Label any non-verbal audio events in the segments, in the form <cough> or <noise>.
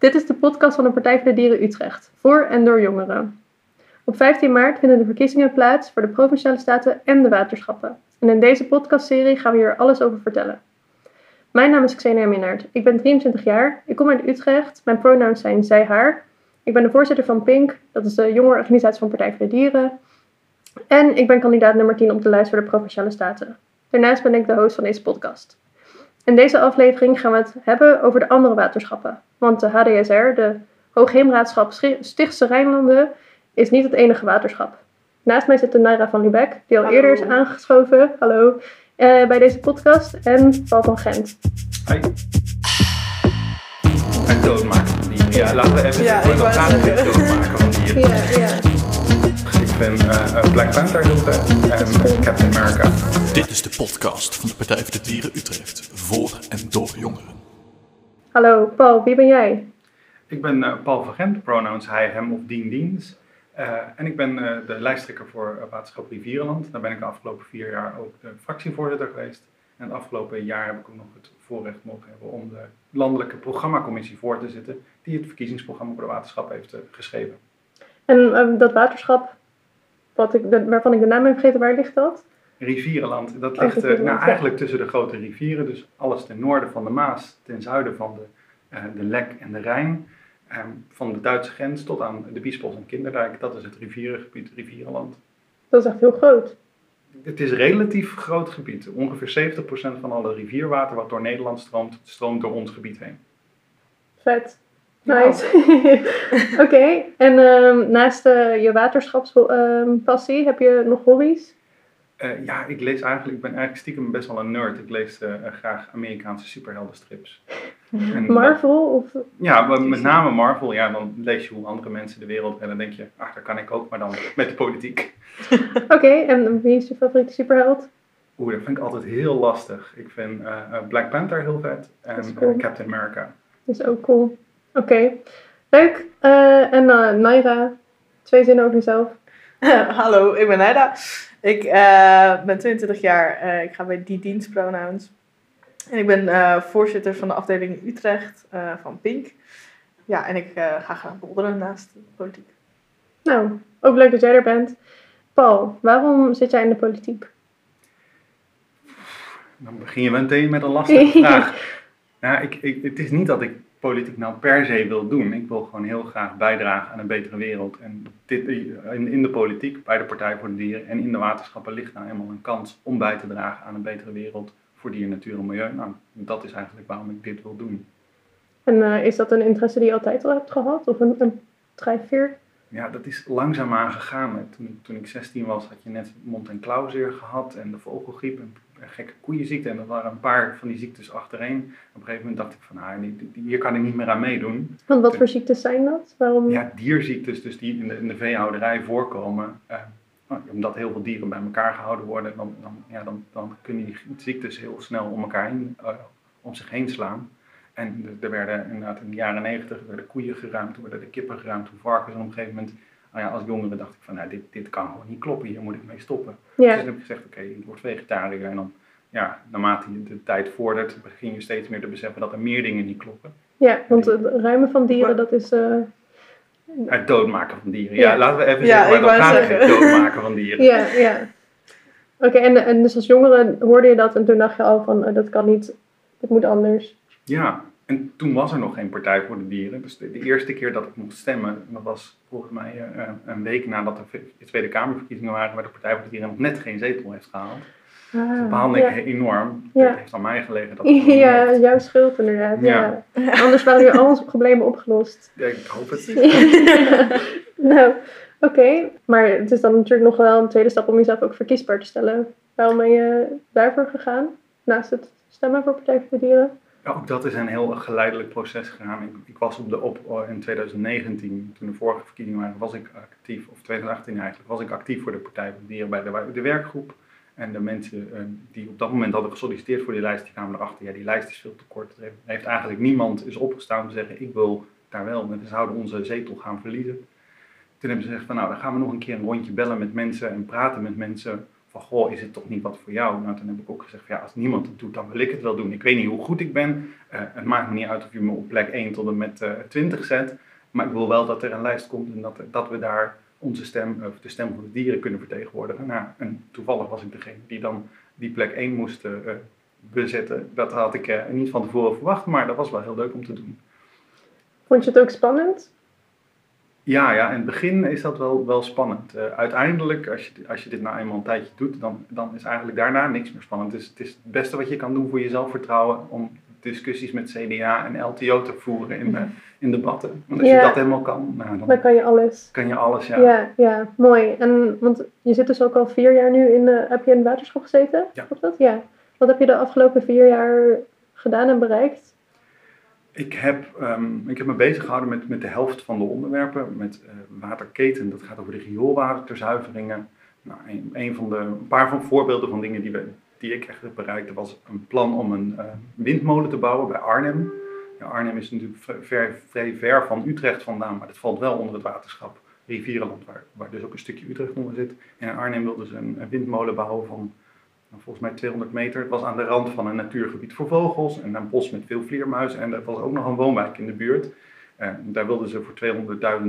Dit is de podcast van de Partij voor de Dieren Utrecht, voor en door jongeren. Op 15 maart vinden de verkiezingen plaats voor de Provinciale Staten en de waterschappen. En in deze podcastserie gaan we hier alles over vertellen. Mijn naam is Xenia Minnaert. Ik ben 23 jaar. Ik kom uit Utrecht. Mijn pronouns zijn zij, haar. Ik ben de voorzitter van PINK, dat is de jongerenorganisatie van Partij voor de Dieren. En ik ben kandidaat nummer 10 op de lijst voor de Provinciale Staten. Daarnaast ben ik de host van deze podcast. In deze aflevering gaan we het hebben over de andere waterschappen. Want de HDSR, de Hoogheemraadschap Stichtse Rijnlanden, is niet het enige waterschap. Naast mij zit de Naira van Lubeck, die al eerder is aangeschoven hallo, uh, bij deze podcast. En Paul van Gent. Hi. En doodmaken. Ja, laten we even ja, gaan doodmaken. Ja, ja. Ik ben uh, Black Panther heel vet en Captain America. Dit is de podcast van de Partij voor de Dieren Utrecht. Voor en door jongeren. Hallo, Paul, wie ben jij? Ik ben uh, Paul van Gent, pronouns hij, hem of dien, diens. Uh, en ik ben uh, de lijsttrekker voor Waterschap Rivierenland. Daar ben ik de afgelopen vier jaar ook de fractievoorzitter geweest. En het afgelopen jaar heb ik ook nog het voorrecht mogen hebben om de landelijke programmacommissie voor te zitten, die het verkiezingsprogramma voor de waterschap heeft geschreven. En dat waterschap, wat ik, waarvan ik de naam heb vergeten, waar ligt dat? Rivierenland. Dat ligt uh, nou, eigenlijk tussen de grote rivieren, dus alles ten noorden van de Maas, ten zuiden van de, uh, de Lek en de Rijn. Um, van de Duitse grens tot aan de Biesbos en Kinderdijk. Dat is het rivierengebied Rivierenland. Dat is echt heel groot. Het is een relatief groot gebied. Ongeveer 70% van alle rivierwater wat door Nederland stroomt, stroomt door ons gebied heen. Vet. Nice. <laughs> Oké, okay. en um, naast uh, je waterschapspassie um, heb je nog hobby's? Uh, ja, ik lees eigenlijk, ik ben eigenlijk stiekem best wel een nerd. Ik lees uh, graag Amerikaanse superheldenstrips. <laughs> En Marvel? Of? Ja, maar met name Marvel. Ja, dan lees je hoe andere mensen de wereld. En dan denk je, ach, dat kan ik ook, maar dan met de politiek. <laughs> Oké, okay, en wie is je favoriete superheld? Oeh, dat vind ik altijd heel lastig. Ik vind uh, Black Panther heel vet en cool. Captain America. Dat is ook cool. Oké, okay. leuk. en Naira, twee zinnen over jezelf. <laughs> Hallo, ik ben Naira. Ik uh, ben 22 jaar. Uh, ik ga bij die dienstpronouns. En ik ben uh, voorzitter van de afdeling Utrecht van Pink. Ja, en ik ga graag bolderen naast de politiek. Nou, ook leuk dat jij er bent. Paul, waarom zit jij in de politiek? Dan begin je meteen met een lastige <laughs> vraag. Ja, ik, ik, het is niet dat ik politiek nou per se wil doen. Ik wil gewoon heel graag bijdragen aan een betere wereld. En dit, in, in de politiek, bij de Partij voor de Dieren en in de waterschappen ligt nou helemaal een kans om bij te dragen aan een betere wereld voor dier, natuur en milieu. Nou, dat is eigenlijk waarom ik dit wil doen. En uh, is dat een interesse die je altijd al hebt gehad? Of een, een drijfveer? Ja, dat is langzaamaan gegaan. Toen, toen ik 16 was, had je net mond- en klauwzeer gehad en de vogelgriep en gekke koeienziekte. En dat waren een paar van die ziektes achtereen. Op een gegeven moment dacht ik van, nou, hier kan ik niet meer aan meedoen. Want wat voor ziektes zijn dat? Waarom? Ja, dierziektes dus die in de, in de veehouderij voorkomen. Uh, omdat heel veel dieren bij elkaar gehouden worden, dan, dan, ja, dan, dan kunnen die ziektes heel snel om elkaar heen, uh, om zich heen slaan. En er werden inderdaad in de jaren negentig werden koeien geruimd, werden de kippen geruimd, toen varkens. En op een gegeven moment, nou ja, als jongere dacht ik van, nou, dit, dit kan gewoon niet kloppen, hier moet ik mee stoppen. Ja. Dus toen heb ik gezegd, oké, okay, ik word vegetariër. En dan, ja, naarmate de tijd vordert, begin je steeds meer te beseffen dat er meer dingen niet kloppen. Ja, want het ruimen van dieren, dat is... Uh... Het doodmaken van dieren. Ja, ja laten we even ja, zeggen, maar dan gaat het doodmaken van dieren. Ja, ja. Oké, okay, en, en dus als jongere hoorde je dat en toen dacht je al van, uh, dat kan niet, het moet anders. Ja, en toen was er nog geen Partij voor de Dieren. Dus de, de eerste keer dat ik mocht stemmen, dat was volgens mij uh, een week nadat er de Tweede Kamerverkiezingen waren, waar de Partij voor de Dieren nog net geen zetel heeft gehaald. Ah, dat baalde ja. ik enorm. Ja. Het heeft aan mij gelegen. Dat <laughs> ja, jouw schuld inderdaad. Ja. ja. Anders waren nu al onze problemen opgelost. Ja, ik hoop het. <laughs> nou, oké. Okay. Maar het is dan natuurlijk nog wel een tweede stap om jezelf ook verkiesbaar te stellen. Waarom ben je daarvoor gegaan? Naast het stemmen voor Partij voor de Dieren? Ja, ook dat is een heel geleidelijk proces gegaan. Ik, ik, was op de op in 2019, toen de vorige verkiezingen waren, was ik actief, of 2018 eigenlijk, was ik actief voor de Partij voor de Dieren bij de, de werkgroep. En de mensen uh, die op dat moment hadden gesolliciteerd voor die lijst, die kwamen erachter, ja, die lijst is veel te kort. Er heeft, eigenlijk niemand is opgestaan om te zeggen, ik wil daar wel. En we zouden onze zetel gaan verliezen. Toen hebben ze gezegd van, nou, dan gaan we nog een keer een rondje bellen met mensen en praten met mensen van, goh, is het toch niet wat voor jou? Nou, toen heb ik ook gezegd, ja, als niemand het doet, dan wil ik het wel doen. Ik weet niet hoe goed ik ben. Eh, het maakt me niet uit of je me op plek 1 tot en met uh, 20 zet. Maar ik wil wel dat er een lijst komt en dat, dat we daar onze stem, of de stem van de dieren kunnen vertegenwoordigen. Nou, en toevallig was ik degene die dan die plek 1 moest uh, bezetten. Dat had ik niet van tevoren verwacht, maar dat was wel heel leuk om te doen. Vond je het ook spannend? Ja, ja, in het begin is dat wel, wel spannend. Uh, uiteindelijk, als je, als je dit nou eenmaal een tijdje doet, dan, dan is eigenlijk daarna niks meer spannend. Is, het is het beste wat je kan doen voor je zelfvertrouwen om discussies met CDA en LTO te voeren in, uh, in debatten. Want als Ja. je dat helemaal kan, nou, dan Dan kan je alles. kan je alles, ja. Ja, ja, mooi. En want je zit dus ook al vier jaar nu in, de heb je in de waterschap gezeten? Ja. Dat? Ja. Wat heb je de afgelopen vier jaar gedaan en bereikt? Ik heb, ehm, ik heb me bezig gehouden met, met de helft van de onderwerpen. Met eh, waterketen, dat gaat over de rioolwaterzuiveringen. Nou, een, van de, een paar van voorbeelden van dingen die, we, die ik echt heb bereikt, was een plan om een eh, windmolen te bouwen bij Arnhem. Ja, Arnhem is natuurlijk ver, ver, vrij ver van Utrecht vandaan, maar dat valt wel onder het waterschap Rivierenland, waar, waar dus ook een stukje Utrecht onder zit. En in Arnhem wilden ze een, een windmolen bouwen van volgens mij 200 meter. Het was aan de rand van een natuurgebied voor vogels en een bos met veel vleermuizen. En er was ook nog een woonwijk in de buurt. Daar wilden ze voor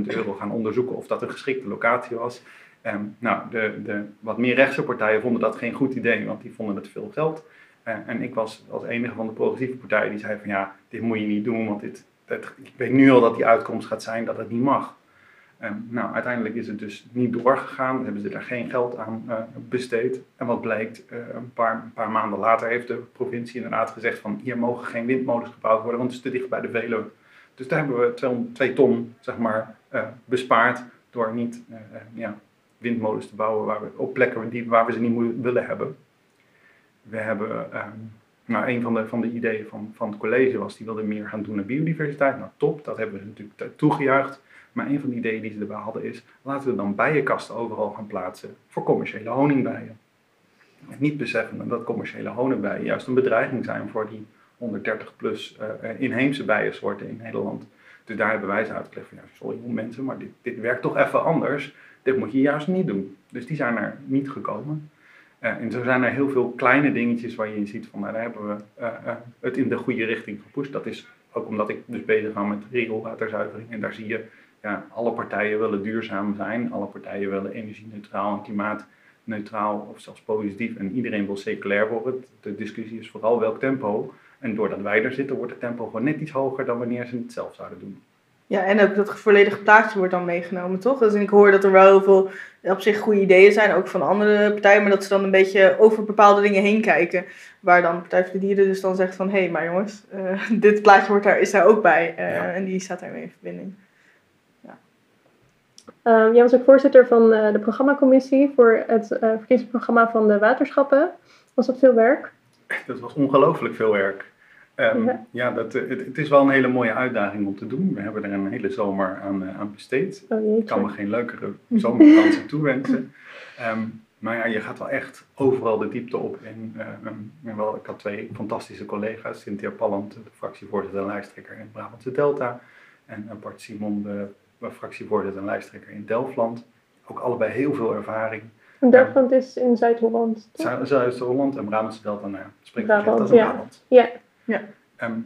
200.000 euro gaan onderzoeken of dat een geschikte locatie was. Nou, de, de wat meer rechtse partijen vonden dat geen goed idee, want die vonden het veel geld. En ik was als enige van de progressieve partijen die zei van ja, dit moet je niet doen, want dit- ik weet nu al dat die uitkomst gaat zijn dat het niet mag. Eh, nou, uiteindelijk is het dus niet doorgegaan, hebben ze daar geen geld aan eh, besteed. En wat blijkt, eh, een, paar, een paar maanden later heeft de provincie inderdaad gezegd van hier mogen geen windmolens gebouwd worden, want het is te dicht bij de Veluwe. Dus daar hebben we 200 twee ton zeg maar, eh, bespaard door niet ja, windmolens te bouwen waar we, op plekken die, waar we ze niet willen hebben. We hebben, ehm, nou, een van de, van de ideeën van, van het college was, die wilde meer gaan doen aan biodiversiteit. Nou, top, dat hebben we natuurlijk toegejuicht. Maar een van de ideeën die ze erbij hadden is, laten we dan bijenkasten overal gaan plaatsen voor commerciële honingbijen. En niet beseffen dat commerciële honingbijen juist een bedreiging zijn voor die 130 plus eh, inheemse bijensoorten in Nederland. Dus daar hebben wij ze uitgelegd van, ja, sorry mensen, maar dit, dit werkt toch even anders. Dit moet je juist niet doen. Dus die zijn er niet gekomen. Eh, en zo zijn er heel veel kleine dingetjes waar je in ziet van, nou, daar hebben we het in de goede richting gepusht. Dat is ook omdat ik dus bezig ga met rioolwaterzuivering. En daar zie je, ja, alle partijen willen duurzaam zijn. Alle partijen willen energie-neutraal en klimaatneutraal of zelfs positief. En iedereen wil circulair worden. De discussie is vooral welk tempo. En doordat wij er zitten, wordt het tempo gewoon net iets hoger dan wanneer ze het zelf zouden doen. Ja, en ook dat volledige plaatje wordt dan meegenomen, toch? Dus ik hoor dat er wel heel veel op zich goede ideeën zijn, ook van andere partijen, maar dat ze dan een beetje over bepaalde dingen heen kijken. Waar dan Partij voor de Dieren dus dan zegt van, hé, hey, maar jongens, eh, <laughs> dit plaatje wordt daar, is daar ook bij. eh, Ja. En die staat daarmee in verbinding. Ehm, jij was ook voorzitter van eh, de programmacommissie voor het eh, verkiezingsprogramma van de waterschappen. Was dat veel werk? Dat was ongelooflijk veel werk. Ehm, Ja. ja, dat, eh, het, het is wel een hele mooie uitdaging om te doen. We hebben er een hele zomer aan, aan besteed. Oh Ik kan me geen leukere zomervakantie <laughs> toewensen. Ehm, maar ja, je gaat wel echt overal de diepte op. En, en wel, ik had twee fantastische collega's. Cynthia Palland, de fractievoorzitter en lijsttrekker in Brabantse Delta. En Bart Simon, de fractievoorzitter en lijsttrekker in Delftland. Ook allebei heel veel ervaring. En Duitsland is in Zuid-Holland. Zuid-Holland en Brabantse Delta, nou ja, dat is ja. Brabant. Ja. Ehm,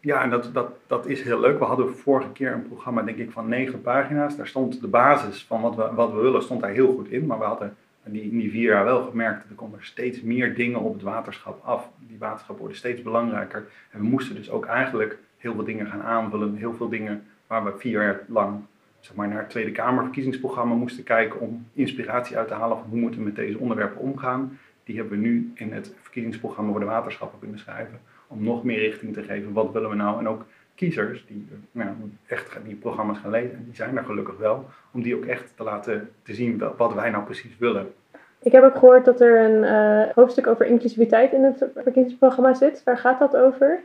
ja, en dat, dat, dat is heel leuk. We hadden vorige keer een programma, denk ik, van negen pagina's. Daar stond de basis van wat we, wat we willen, stond daar heel goed in. Maar we hadden die, in die vier jaar wel gemerkt, dat er komen steeds meer dingen op het waterschap af. Die waterschappen worden steeds belangrijker. En we moesten dus ook eigenlijk heel veel dingen gaan aanvullen. Heel veel dingen waar we vier jaar lang zeg maar, naar het Tweede Kamerverkiezingsprogramma moesten kijken om inspiratie uit te halen van hoe moeten we met deze onderwerpen omgaan. Die hebben we nu in het verkiezingsprogramma voor de waterschappen kunnen schrijven. Om nog meer richting te geven. Wat willen we nou? En ook kiezers die eh, nou, echt die programma's gaan lezen. En die zijn er gelukkig wel. Om die ook echt te laten te zien wat wij nou precies willen. Ik heb ook gehoord dat er een eh, hoofdstuk over inclusiviteit in het verkiezingsprogramma zit. Waar gaat dat over?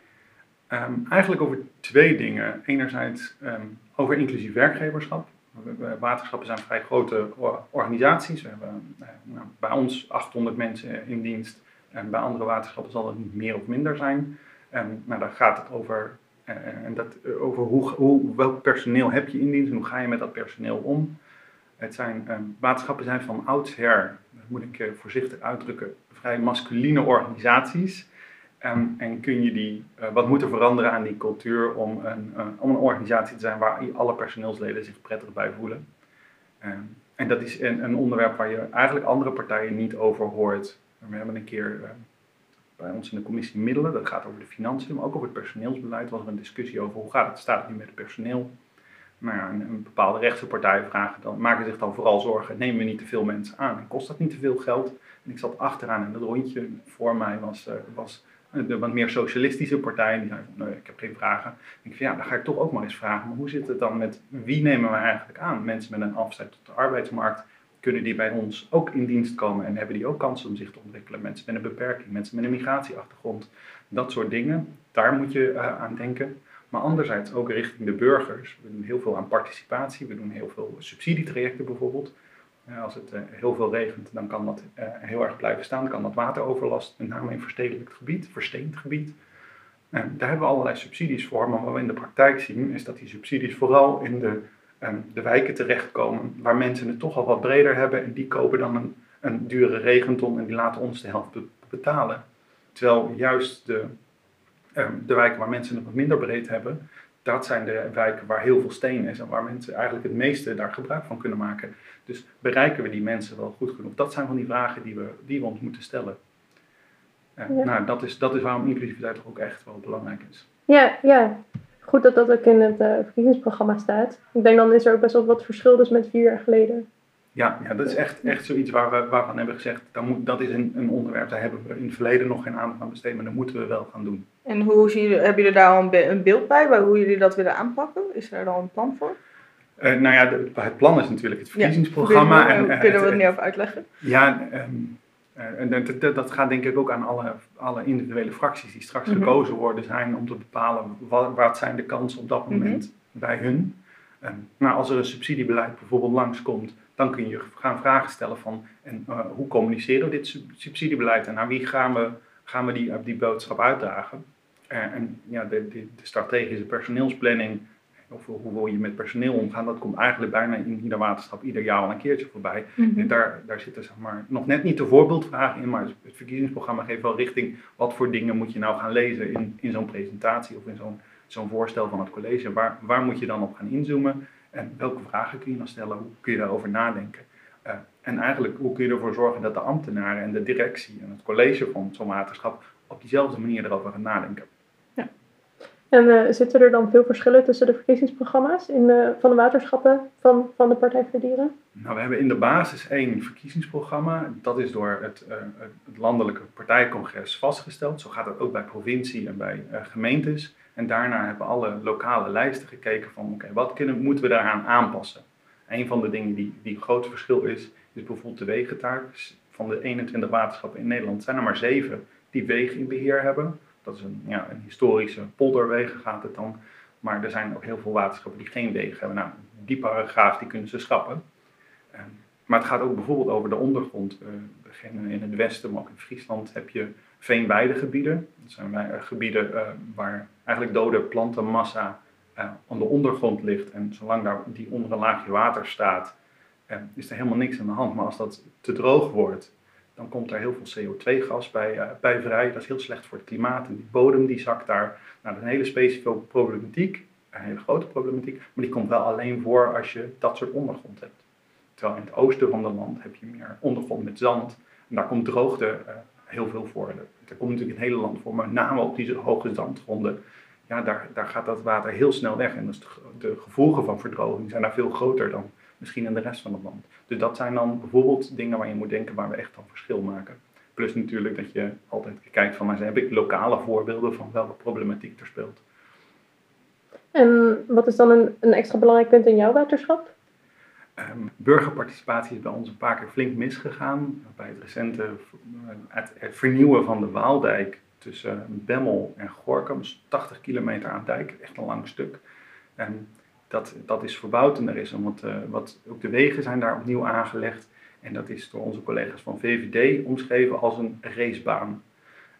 Ehm, eigenlijk over twee dingen. Enerzijds ehm, over inclusief werkgeverschap. We- we- Waterschappen zijn vrij grote or- organisaties. We hebben eh, nou, bij ons 800 mensen in dienst. En bij andere waterschappen zal het niet meer of minder zijn. En nou, daar gaat het over, eh, en dat, eh, over hoe, hoe, welk personeel heb je in dienst en hoe ga je met dat personeel om. Het zijn, ehm, waterschappen zijn van oudsher moet ik voorzichtig uitdrukken, vrij masculine organisaties. Um, en kun je die, uh, wat moeten veranderen aan die cultuur om een, uh, om een organisatie te zijn waar alle personeelsleden zich prettig bij voelen. Um, en dat is een, een, onderwerp waar je eigenlijk andere partijen niet over hoort. We hebben een keer uh, bij ons in de commissie Middelen, dat gaat over de financiën, maar ook over het personeelsbeleid, was er een discussie over hoe gaat het, staat nu met het personeel. Nou ja, een, bepaalde rechtse partijen vragen dan, maken zich dan vooral zorgen, nemen we niet te veel mensen aan en kost dat niet te veel geld? En ik zat achteraan en het rondje voor mij was, was de wat meer socialistische partijen, die van, nee, ik heb geen vragen. Ik van, ja, dan ga ik toch ook maar eens vragen, maar hoe zit het dan met, wie nemen we eigenlijk aan? Mensen met een afzet tot de arbeidsmarkt, kunnen die bij ons ook in dienst komen en hebben die ook kansen om zich te ontwikkelen? Mensen met een beperking, mensen met een migratieachtergrond, dat soort dingen, daar moet je uh, aan denken. Maar anderzijds ook richting de burgers. We doen heel veel aan participatie, we doen heel veel subsidietrajecten bijvoorbeeld. Als het uh, heel veel regent, dan kan dat uh, heel erg blijven staan. Kan dat wateroverlast, met name in verstedelijkt gebied, versteend gebied. Daar hebben we allerlei subsidies voor. Maar wat we in de praktijk zien, is dat die subsidies vooral in de, de wijken terechtkomen. Waar mensen het toch al wat breder hebben. En die kopen dan een, een dure regenton en die laten ons de helft be betalen. Terwijl juist de, de wijken waar mensen het wat minder breed hebben, dat zijn de wijken waar heel veel steen is en waar mensen eigenlijk het meeste daar gebruik van kunnen maken. Dus bereiken we die mensen wel goed genoeg? Dat zijn van die vragen die we, die we ons moeten stellen. Uh, ja. Nou, dat is, dat is waarom inclusiviteit toch ook echt wel belangrijk is. Ja, ja. goed dat dat ook in het uh, verkiezingsprogramma staat. Ik denk dan is er ook best wel wat verschil dus met vier jaar geleden. Ja, ja dat is echt, echt zoiets waar we, waarvan hebben gezegd, dat, moet, dat is een, een onderwerp, daar hebben we in het verleden nog geen aandacht aan besteed, maar dat moeten we wel gaan doen. En hoe zien hebben jullie daar al een, beeld bij, bij hoe jullie dat willen aanpakken? Is er al een plan voor? Uh, nou ja, de, het plan is natuurlijk het verkiezingsprogramma. Ja, en, uh, kunnen we het niet over uitleggen? Ja, um, uh, en dat, dat, gaat denk ik ook aan alle, alle individuele fracties die straks mm -hmm. gekozen worden zijn om te bepalen wat, wat zijn de kansen op dat moment mm -hmm. bij hun. Um, nou, als er een subsidiebeleid bijvoorbeeld langskomt, dan kun je gaan vragen stellen van en, hoe communiceren we dit subsidiebeleid en naar wie gaan we, gaan we die, die boodschap uitdragen. en ja, de, de, de strategische personeelsplanning of hoe wil je met personeel omgaan, dat komt eigenlijk bijna in ieder waterschap ieder jaar al een keertje voorbij. Mm -hmm. daar, daar zitten zeg maar, nog net niet de voorbeeldvragen in, maar het verkiezingsprogramma geeft wel richting wat voor dingen moet je nou gaan lezen in, in zo'n presentatie of in zo'n zo'n voorstel van het college. Waar, waar moet je dan op gaan inzoomen en welke vragen kun je dan stellen, hoe kun je daarover nadenken? Uh, en eigenlijk, hoe kun je ervoor zorgen dat de ambtenaren en de directie en het college van zo'n waterschap op diezelfde manier erover gaan nadenken? En uh, zitten er dan veel verschillen tussen de verkiezingsprogramma's in de, van de waterschappen van, van de Partij voor de Dieren? Nou, we hebben in de basis één verkiezingsprogramma. Dat is door het, het landelijke partijcongres vastgesteld. Zo gaat het ook bij provincie en bij gemeentes. En daarna hebben alle lokale lijsten gekeken van oké, wat kunnen, moeten we daaraan aanpassen? Een van de dingen die, die een groot verschil is, is bijvoorbeeld de wegentaak. Van de 21 waterschappen in Nederland zijn er maar zeven die wegen in beheer hebben. Dat is een, ja, een historische polderwegen gaat het dan. Maar er zijn ook heel veel waterschappen die geen wegen hebben. Nou, die paragraaf die kunnen ze schrappen. Uh, maar het gaat ook bijvoorbeeld over de ondergrond. Uh, in het westen, maar ook in Friesland heb je veenweidegebieden. Dat zijn uh, gebieden waar eigenlijk dode plantenmassa aan de ondergrond ligt. En zolang daar die onder een laagje water staat, is er helemaal niks aan de hand. Maar als dat te droog wordt, dan komt er heel veel CO2-gas bij, uh, vrij. Dat is heel slecht voor het klimaat en die bodem die zakt daar. Nou, dat is een hele specifieke problematiek, een hele grote problematiek, maar die komt wel alleen voor als je dat soort ondergrond hebt. Terwijl in het oosten van het land heb je meer ondergrond met zand en daar komt droogte uh, heel veel voor. Er komt natuurlijk het hele land voor, maar name op die hoge zandgronden, ja, daar, daar gaat dat water heel snel weg. En dus de, gevolgen van verdroging zijn daar veel groter dan misschien in de rest van het land. Dus dat zijn dan bijvoorbeeld dingen waar je moet denken waar we echt een verschil maken. Plus natuurlijk dat je altijd kijkt van, maar heb ik lokale voorbeelden van welke problematiek er speelt. En wat is dan een, een extra belangrijk punt in jouw waterschap? Um, burgerparticipatie is bij ons een paar keer flink misgegaan. Bij het recente het, het vernieuwen van de Waaldijk tussen Bemmel en Gorkum, 80 kilometer aan dijk, echt een lang stuk. En dat, dat is verbouwd en er is een wat, wat, ook de wegen zijn daar opnieuw aangelegd. En dat is door onze collega's van VVD omschreven als een racebaan.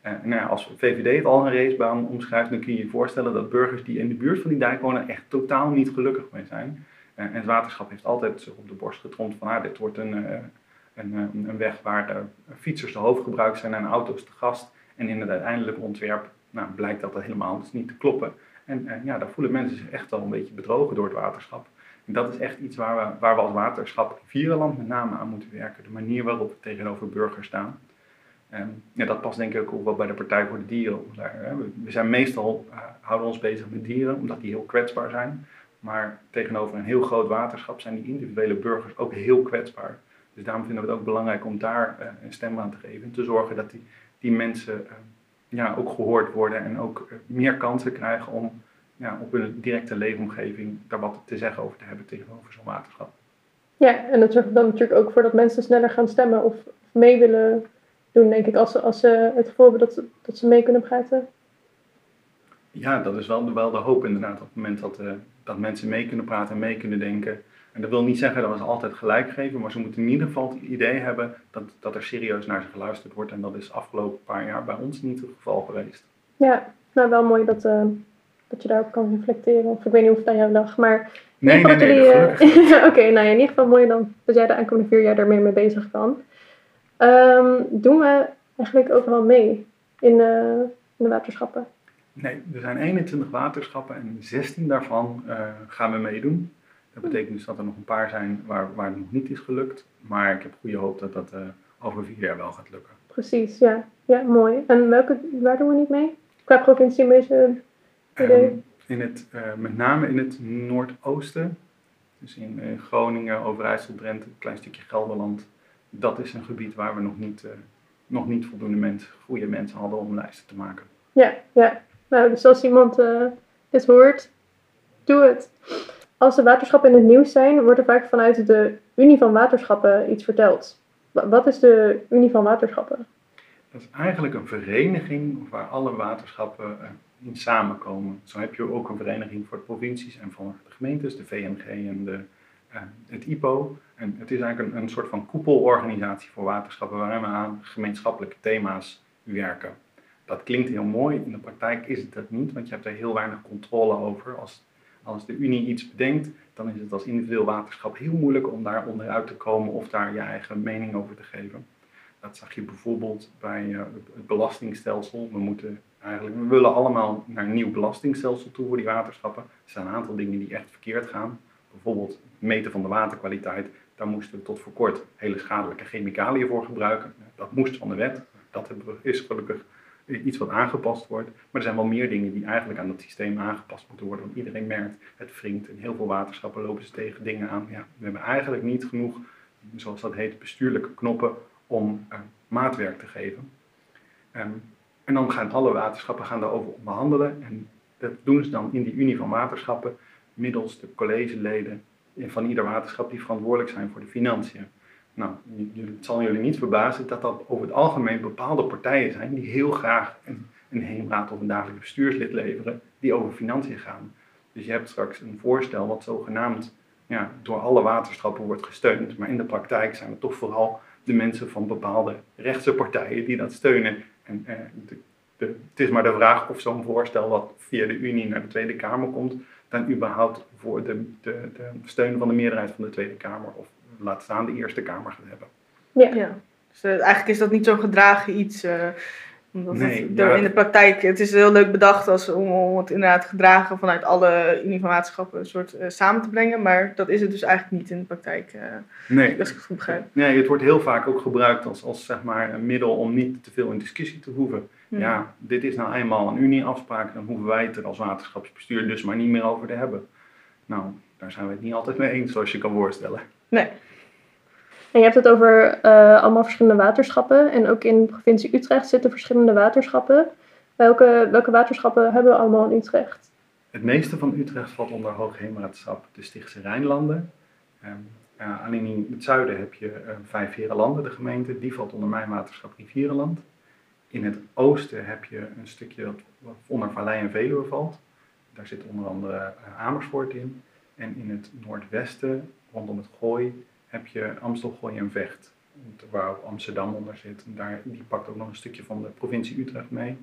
Uh, nou ja, als VVD het al een racebaan omschrijft, dan kun je je voorstellen dat burgers die in de buurt van die dijk wonen echt totaal niet gelukkig mee zijn. En het waterschap heeft altijd op de borst getromd van ah, dit wordt een, een, eh, een weg waar fietsers de hoofdgebruik zijn en auto's de gast. En in het uiteindelijke ontwerp nou, blijkt dat dat helemaal dus niet te kloppen. En eh, ja, daar voelen mensen zich echt wel een beetje bedrogen door het waterschap. En dat is echt iets waar we, waar we als waterschap Vierenland met name aan moeten werken. De manier waarop we tegenover burgers staan. Ja, dat past denk ik ook wel bij de Partij voor de Dieren. We zijn meestal, eh, houden ons bezig met dieren, omdat die heel kwetsbaar zijn. Maar tegenover een heel groot waterschap zijn die individuele burgers ook heel kwetsbaar. Dus daarom vinden we het ook belangrijk om daar eh, een stem aan te geven. En te zorgen dat die, die mensen eh, ja, ook gehoord worden en ook eh, meer kansen krijgen om ja, op hun directe leefomgeving daar wat te zeggen over te hebben tegenover zo'n waterschap. Ja, en dat zorgt dan natuurlijk ook voor dat mensen sneller gaan stemmen of mee willen doen, denk ik, als ze, als ze het gevoel hebben dat ze, dat ze mee kunnen praten. Ja, dat is wel de, wel de hoop inderdaad. Op het moment dat, eh, dat mensen mee kunnen praten en mee kunnen denken. En dat wil niet zeggen dat we ze altijd gelijk geven, maar ze moeten in ieder geval het idee hebben dat, dat er serieus naar ze geluisterd wordt. En dat is afgelopen paar jaar bij ons niet het geval geweest. Ja, nou wel mooi dat, eh, dat je daarop kan reflecteren. Of ik weet niet of het aan jou lag, maar Nee, nee, nee, eh, <laughs> Oké, nou ja, in ieder geval mooi dan dat jij de aankomende vier jaar daarmee mee bezig kan. Ehm, doen we eigenlijk overal mee in, in de waterschappen? Nee, er zijn 21 waterschappen en 16 daarvan eh, gaan we meedoen. Dat betekent dus dat er nog een paar zijn waar, waar het nog niet is gelukt. Maar ik heb goede hoop dat dat eh, over vier jaar wel gaat lukken. Precies, ja. Ja, mooi. En welke, waar doen we niet mee? Qua provincie een beetje idee? Ehm, in het, eh, met name in het noordoosten, dus in Groningen, Overijssel, Drenthe, een klein stukje Gelderland. Dat is een gebied waar we nog niet, nog niet voldoende mensen, goede mensen hadden om lijsten te maken. Ja, ja. Nou, dus als iemand eh, dit hoort, doe het. Als de waterschappen in het nieuws zijn, wordt er vaak vanuit de Unie van Waterschappen iets verteld. Wa- Wat is de Unie van Waterschappen? Dat is eigenlijk een vereniging waar alle waterschappen eh, in samenkomen. Zo heb je ook een vereniging voor de provincies en voor de gemeentes, de VNG en de, eh, het IPO. En het is eigenlijk een, een soort van koepelorganisatie voor waterschappen waarin we aan gemeenschappelijke thema's werken. Dat klinkt heel mooi, in de praktijk is het dat niet, want je hebt er heel weinig controle over. Als, als de Unie iets bedenkt, dan is het als individueel waterschap heel moeilijk om daar onderuit te komen of daar je eigen mening over te geven. Dat zag je bijvoorbeeld bij eh, het belastingstelsel. We, moeten eigenlijk, we willen allemaal naar een nieuw belastingstelsel toe voor die waterschappen. Er zijn een aantal dingen die echt verkeerd gaan. Bijvoorbeeld het meten van de waterkwaliteit. Daar moesten we tot voor kort hele schadelijke chemicaliën voor gebruiken. Dat moest van de wet. Dat is gelukkig iets wat aangepast wordt. Maar er zijn wel meer dingen die eigenlijk aan dat systeem aangepast moeten worden. Want iedereen merkt, het wringt. In heel veel waterschappen lopen ze tegen dingen aan. Ja, we hebben eigenlijk niet genoeg, zoals dat heet, bestuurlijke knoppen om eh, maatwerk te geven. Ehm, en dan gaan alle waterschappen gaan daarover onderhandelen. En dat doen ze dan in die Unie van Waterschappen middels de collegeleden van ieder waterschap die verantwoordelijk zijn voor de financiën. Nou, het zal jullie niet verbazen dat dat over het algemeen bepaalde partijen zijn die heel graag een, een heemraad of een dagelijks bestuurslid leveren die over financiën gaan. Dus je hebt straks een voorstel wat zogenaamd ja, door alle waterschappen wordt gesteund, maar in de praktijk zijn het toch vooral de mensen van bepaalde rechtse partijen die dat steunen. En eh, het is maar de vraag of zo'n voorstel wat via de Unie naar de Tweede Kamer komt, dan überhaupt voor de, de, de steun van de meerderheid van de Tweede Kamer of laat staan de Eerste Kamer gaat hebben. Ja, Ja. Dus eh, eigenlijk is dat niet zo'n gedragen iets. eh, omdat Nee, het, ja. in de praktijk, het is heel leuk bedacht als, om, om het inderdaad gedragen vanuit alle Unie van Waterschappen een soort eh, samen te brengen. Maar dat is het dus eigenlijk niet in de praktijk, eh, Nee, als ik het goed begrijp. nee, het wordt heel vaak ook gebruikt als, als zeg maar, een middel om niet te veel in discussie te hoeven. Hmm. Ja, dit is nou eenmaal een Unieafspraak, dan hoeven wij het er als waterschapsbestuur dus maar niet meer over te hebben. Nou, daar zijn we het niet altijd mee eens, zoals je kan voorstellen. Nee. En je hebt het over eh, allemaal verschillende waterschappen. En ook in de provincie Utrecht zitten verschillende waterschappen. Welke, welke waterschappen hebben we allemaal in Utrecht? Het meeste van Utrecht valt onder Hoogheemraadschap de Stichtse Rijnlanden. Ja, alleen in het zuiden heb je uh, Vijf Herenlanden, de gemeente. Die valt onder mijn waterschap Rivierenland. In het oosten heb je een stukje dat onder Vallei en Veluwe valt. Daar zit onder andere uh, Amersfoort in. En in het noordwesten, rondom het Gooi, heb je Amstel, Gooi en Vecht. Waar Amsterdam onder zit. En daar, die pakt ook nog een stukje van de provincie Utrecht mee.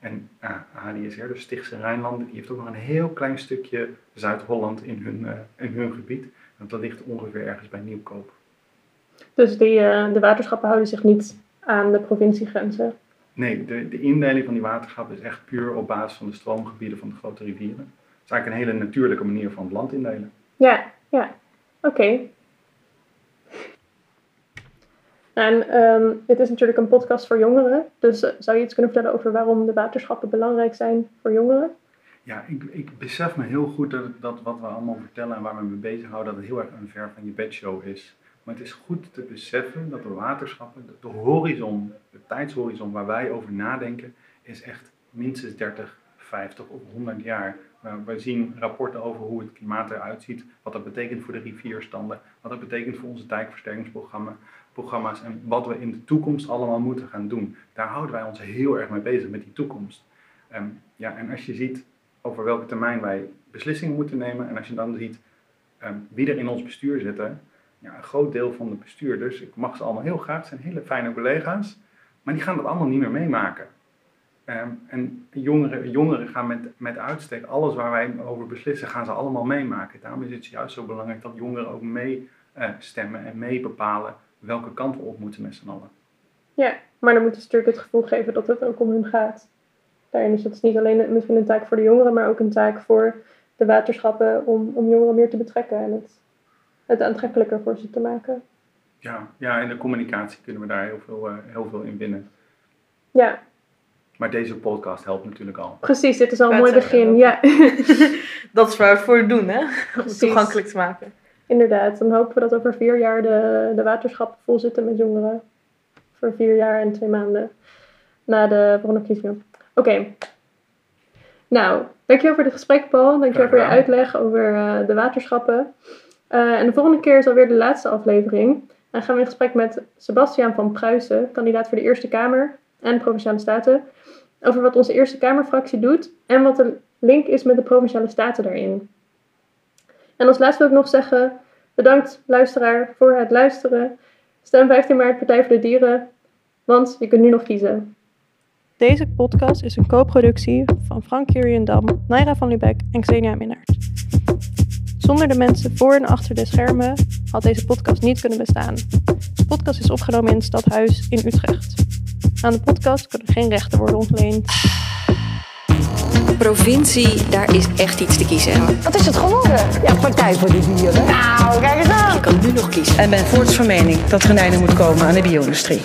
En HDSR, de Stichtse Rijnlanden, die heeft ook nog een heel klein stukje Zuid-Holland in hun, uh, in hun gebied. Want dat ligt ongeveer ergens bij Nieuwkoop. Dus die, eh, de waterschappen houden zich niet aan de provinciegrenzen. Nee, de, de indeling van die waterschappen is echt puur op basis van de stroomgebieden van de grote rivieren. Het is eigenlijk een hele natuurlijke manier van het land indelen. Ja, ja. Oké. En ehm, dit is natuurlijk een podcast voor jongeren. Dus eh, zou je iets kunnen vertellen over waarom de waterschappen belangrijk zijn voor jongeren? Ja, ik, ik besef me heel goed dat, dat wat we allemaal vertellen en waar we mee bezighouden, dat het heel erg een ver van je bedshow is. Maar het is goed te beseffen dat de waterschappen, de horizon, de tijdshorizon waar wij over nadenken, is echt minstens 30, 50 of 100 jaar. Nou, we zien rapporten over hoe het klimaat eruit ziet, wat dat betekent voor de rivierstanden, wat dat betekent voor onze dijkversterkingsprogramma's en wat we in de toekomst allemaal moeten gaan doen. Daar houden wij ons heel erg mee bezig met die toekomst. Ehm, ja, en als je ziet over welke termijn wij beslissingen moeten nemen en als je dan ziet ehm, wie er in ons bestuur zitten, ja, een groot deel van de bestuurders, ik mag ze allemaal heel graag, zijn hele fijne collega's, maar die gaan dat allemaal niet meer meemaken. Ehm, en jongeren, jongeren gaan met, met uitstek, alles waar wij over beslissen, gaan ze allemaal meemaken. Daarom is het juist zo belangrijk dat jongeren ook mee eh, stemmen en mee bepalen welke kant we op moeten met z'n allen. Ja, maar dan moeten ze natuurlijk het gevoel geven dat het ook om hun gaat. Daarin is het niet alleen misschien een taak voor de jongeren, maar ook een taak voor de waterschappen om, om jongeren meer te betrekken en het, het aantrekkelijker voor ze te maken. Ja, ja, in de communicatie kunnen we daar heel veel, eh, heel veel in winnen. Ja, Maar deze podcast helpt natuurlijk al. precies. Dit is al een mooi het begin. Ja, <laughs> Dat is waar we het voor doen, hè? Om het toegankelijk te maken. inderdaad. Dan hopen we dat over vier jaar de, de waterschappen vol zitten met jongeren. Voor vier jaar en twee maanden na de volgende. Oké. Nou, dankjewel voor dit gesprek, Paul. Dankjewel voor je uitleg over eh, de waterschappen. Eh, en de volgende keer is alweer de laatste aflevering. Dan gaan we in gesprek met Sebastiaan van Pruisen, kandidaat voor de Eerste Kamer en Provinciale Staten. Over wat onze Eerste Kamerfractie doet en wat de link is met de Provinciale Staten daarin. En als laatste wil ik nog zeggen, bedankt luisteraar voor het luisteren. Stem 15 maart Partij voor de Dieren, want je kunt nu nog kiezen. Deze podcast is een co-productie van Frank Juriendam, Naira van Lubeck en Xenia Minnaert. Zonder de mensen voor en achter de schermen had deze podcast niet kunnen bestaan. De podcast is opgenomen in het stadhuis in Utrecht. Aan de podcast kunnen geen rechten worden ontleend. Provincie, daar is echt iets te kiezen. Wat is het geworden? Ja, Partij voor de Dieren. Nou, kijk eens aan. Je kan nu nog kiezen. En ben voorts van mening dat er een einde moet komen aan de bio-industrie.